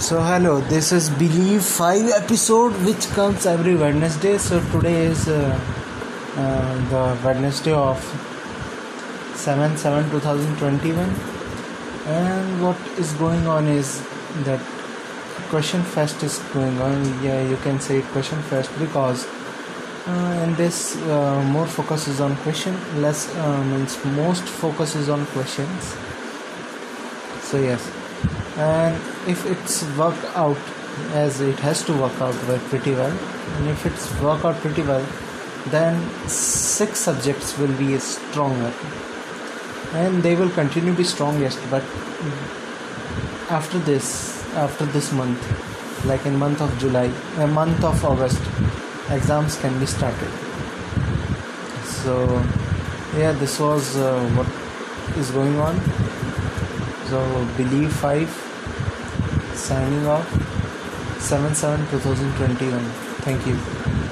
So hello, this is Believe 5 episode which comes every Wednesday. So today is uh, uh, the Wednesday of 7 7 2021 and what is going on is that question fest is going on. Yeah you can say question fest because uh, in this uh, more focus is on question less uh, means most focus is on questions. So yes and if it's worked out as it has to work out pretty well and if it's work out pretty well then six subjects will be stronger. And they will continue to be strongest but after this after this month like in month of july a month of august exams can be started. So yeah this was uh, what is going on. So believe 5 signing off. 7 7 2021 thank you